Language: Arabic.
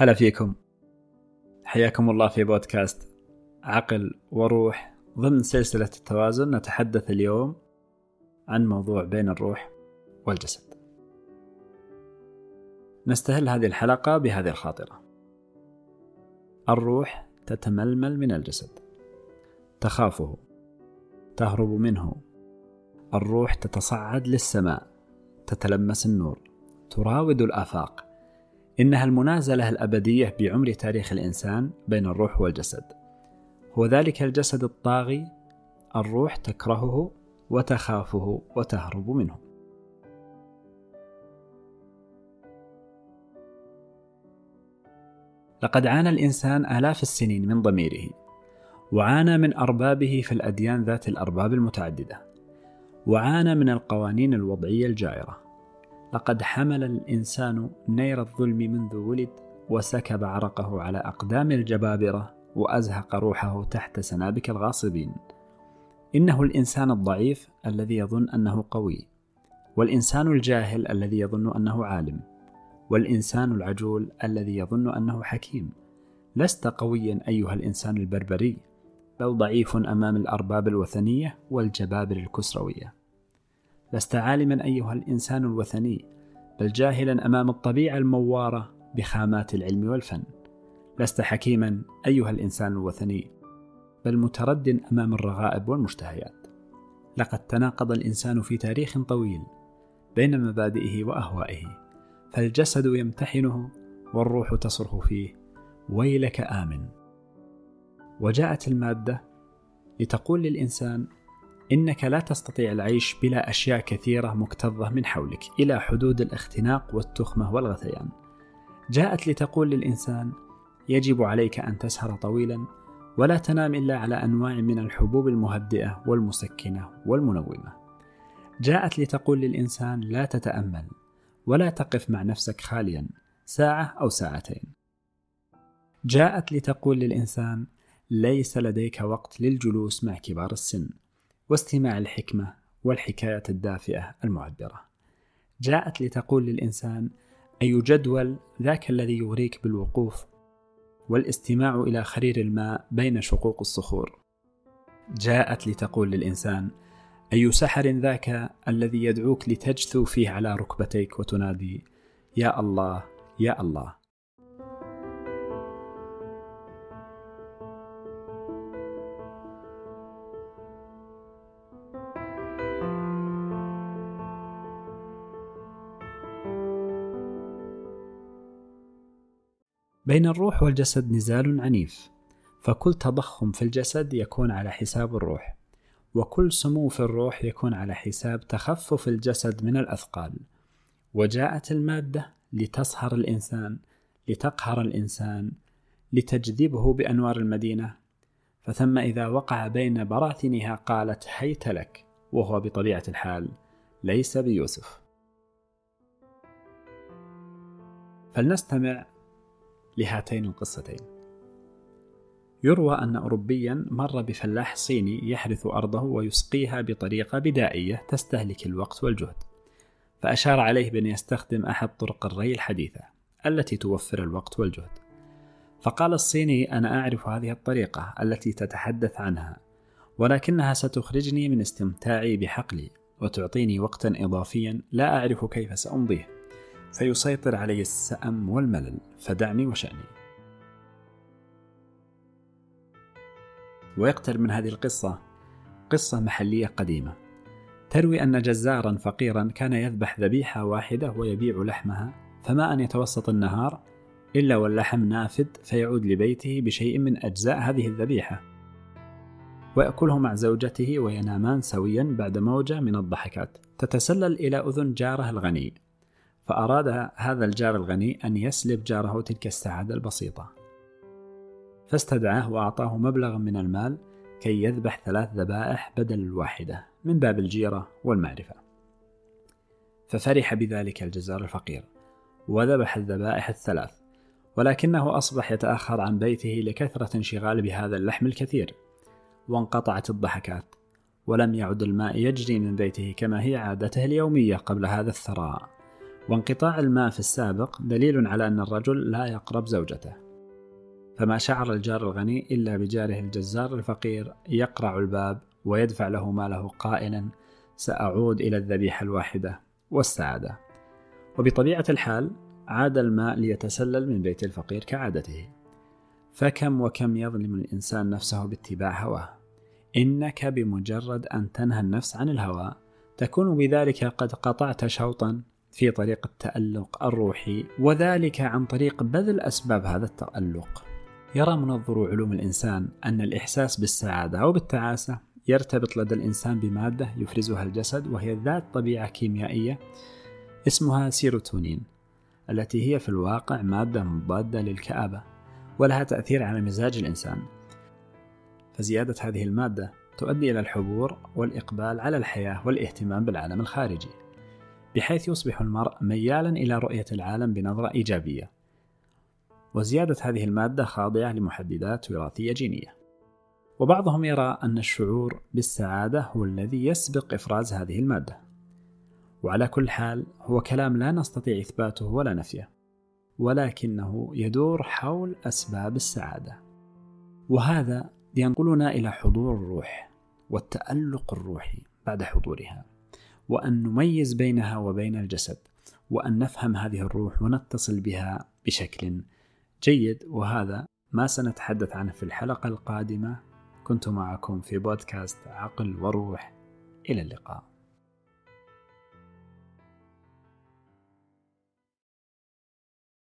هلا فيكم. حياكم الله في بودكاست عقل وروح. ضمن سلسلة التوازن نتحدث اليوم عن موضوع بين الروح والجسد. نستهل هذه الحلقة بهذه الخاطرة. الروح تتململ من الجسد. تخافه. تهرب منه. الروح تتصعد للسماء. تتلمس النور. تراود الآفاق. إنها المنازلة الأبدية بعمر تاريخ الإنسان بين الروح والجسد. هو ذلك الجسد الطاغي الروح تكرهه وتخافه وتهرب منه. لقد عانى الإنسان آلاف السنين من ضميره وعانى من أربابه في الأديان ذات الأرباب المتعددة وعانى من القوانين الوضعية الجائرة. لقد حمل الإنسان نير الظلم منذ ولد وسكب عرقه على أقدام الجبابرة وأزهق روحه تحت سنابك الغاصبين. إنه الإنسان الضعيف الذي يظن أنه قوي والإنسان الجاهل الذي يظن أنه عالم والإنسان العجول الذي يظن أنه حكيم. لست قويا أيها الإنسان البربري بل ضعيف أمام الأرباب الوثنية والجبابر الكسروية. لست عالما أيها الإنسان الوثني بل جاهلا أمام الطبيعة الموارة بخامات العلم والفن. لست حكيما أيها الإنسان الوثني بل مترد أمام الرغائب والمشتهيات. لقد تناقض الإنسان في تاريخ طويل بين مبادئه وأهوائه فالجسد يمتحنه والروح تصرخ فيه ويلك آمن. وجاءت المادة لتقول للإنسان إنك لا تستطيع العيش بلا أشياء كثيرة مكتظة من حولك إلى حدود الاختناق والتخمة والغثيان. جاءت لتقول للإنسان: يجب عليك أن تسهر طويلا ولا تنام إلا على أنواع من الحبوب المهدئة والمسكنة والمنومة. جاءت لتقول للإنسان: لا تتأمل ولا تقف مع نفسك خاليا ساعة أو ساعتين. جاءت لتقول للإنسان: ليس لديك وقت للجلوس مع كبار السن واستماع الحكمة والحكايات الدافئة المعبرة. جاءت لتقول للإنسان: أي جدول ذاك الذي يغريك بالوقوف والاستماع إلى خرير الماء بين شقوق الصخور. جاءت لتقول للإنسان: أي سحر ذاك الذي يدعوك لتجثو فيه على ركبتيك وتنادي: يا الله يا الله. بين الروح والجسد نزال عنيف فكل تضخم في الجسد يكون على حساب الروح وكل سمو في الروح يكون على حساب تخفف الجسد من الأثقال. وجاءت المادة لتصهر الإنسان لتقهر الإنسان لتجذبه بأنوار المدينة. فثم إذا وقع بين براثنها قالت هيت لك! وهو بطبيعة الحال ليس بيوسف. فلنستمع لهاتين القصتين. يروى أن أوروبيا مر بفلاح صيني يحرث أرضه ويسقيها بطريقة بدائية تستهلك الوقت والجهد. فأشار عليه بأن يستخدم أحد طرق الري الحديثة التي توفر الوقت والجهد. فقال الصيني أنا أعرف هذه الطريقة التي تتحدث عنها ولكنها ستخرجني من استمتاعي بحقلي وتعطيني وقتا إضافيا لا أعرف كيف سأمضيه. فيسيطر علي السأم والملل فدعني وشأني. ويقتل من هذه القصة قصة محلية قديمة. تروي أن جزارا فقيرا كان يذبح ذبيحة واحدة ويبيع لحمها فما أن يتوسط النهار إلا واللحم نافد فيعود لبيته بشيء من أجزاء هذه الذبيحة. ويأكله مع زوجته وينامان سويا بعد موجة من الضحكات. تتسلل إلى أذن جاره الغني. فأراد هذا الجار الغني أن يسلب جاره تلك السعادة البسيطة. فاستدعاه وأعطاه مبلغا من المال كي يذبح ثلاث ذبائح بدل الواحدة من باب الجيرة والمعرفة. ففرح بذلك الجزار الفقير وذبح الذبائح الثلاث ولكنه أصبح يتأخر عن بيته لكثرة انشغال بهذا اللحم الكثير. وانقطعت الضحكات ولم يعد الماء يجري من بيته كما هي عادته اليومية قبل هذا الثراء. وانقطاع الماء في السابق دليل على أن الرجل لا يقرب زوجته. فما شعر الجار الغني إلا بجاره الجزار الفقير يقرع الباب ويدفع له ماله قائلا سأعود إلى الذبيحة الواحدة والسعادة. وبطبيعة الحال عاد الماء ليتسلل من بيت الفقير كعادته. فكم وكم يظلم الإنسان نفسه باتباع هواه. إنك بمجرد أن تنهى النفس عن الهوى تكون بذلك قد قطعت شوطا في طريق التألق الروحي وذلك عن طريق بذل أسباب هذا التألق. يرى منظر علوم الإنسان أن الإحساس بالسعادة أو بالتعاسة يرتبط لدى الإنسان بمادة يفرزها الجسد وهي ذات طبيعة كيميائية اسمها سيروتونين التي هي في الواقع مادة مضادة للكآبة ولها تأثير على مزاج الإنسان. فزيادة هذه المادة تؤدي إلى الحبور والإقبال على الحياة والاهتمام بالعالم الخارجي. بحيث يصبح المرء ميالا إلى رؤية العالم بنظرة إيجابية. وزيادة هذه المادة خاضعة لمحددات وراثية جينية. وبعضهم يرى أن الشعور بالسعادة هو الذي يسبق إفراز هذه المادة. وعلى كل حال هو كلام لا نستطيع إثباته ولا نفيه. ولكنه يدور حول أسباب السعادة. وهذا ينقلنا إلى حضور الروح والتألق الروحي بعد حضورها. وأن نميز بينها وبين الجسد وأن نفهم هذه الروح ونتصل بها بشكل جيد. وهذا ما سنتحدث عنه في الحلقة القادمة. كنت معكم في بودكاست عقل وروح. إلى اللقاء.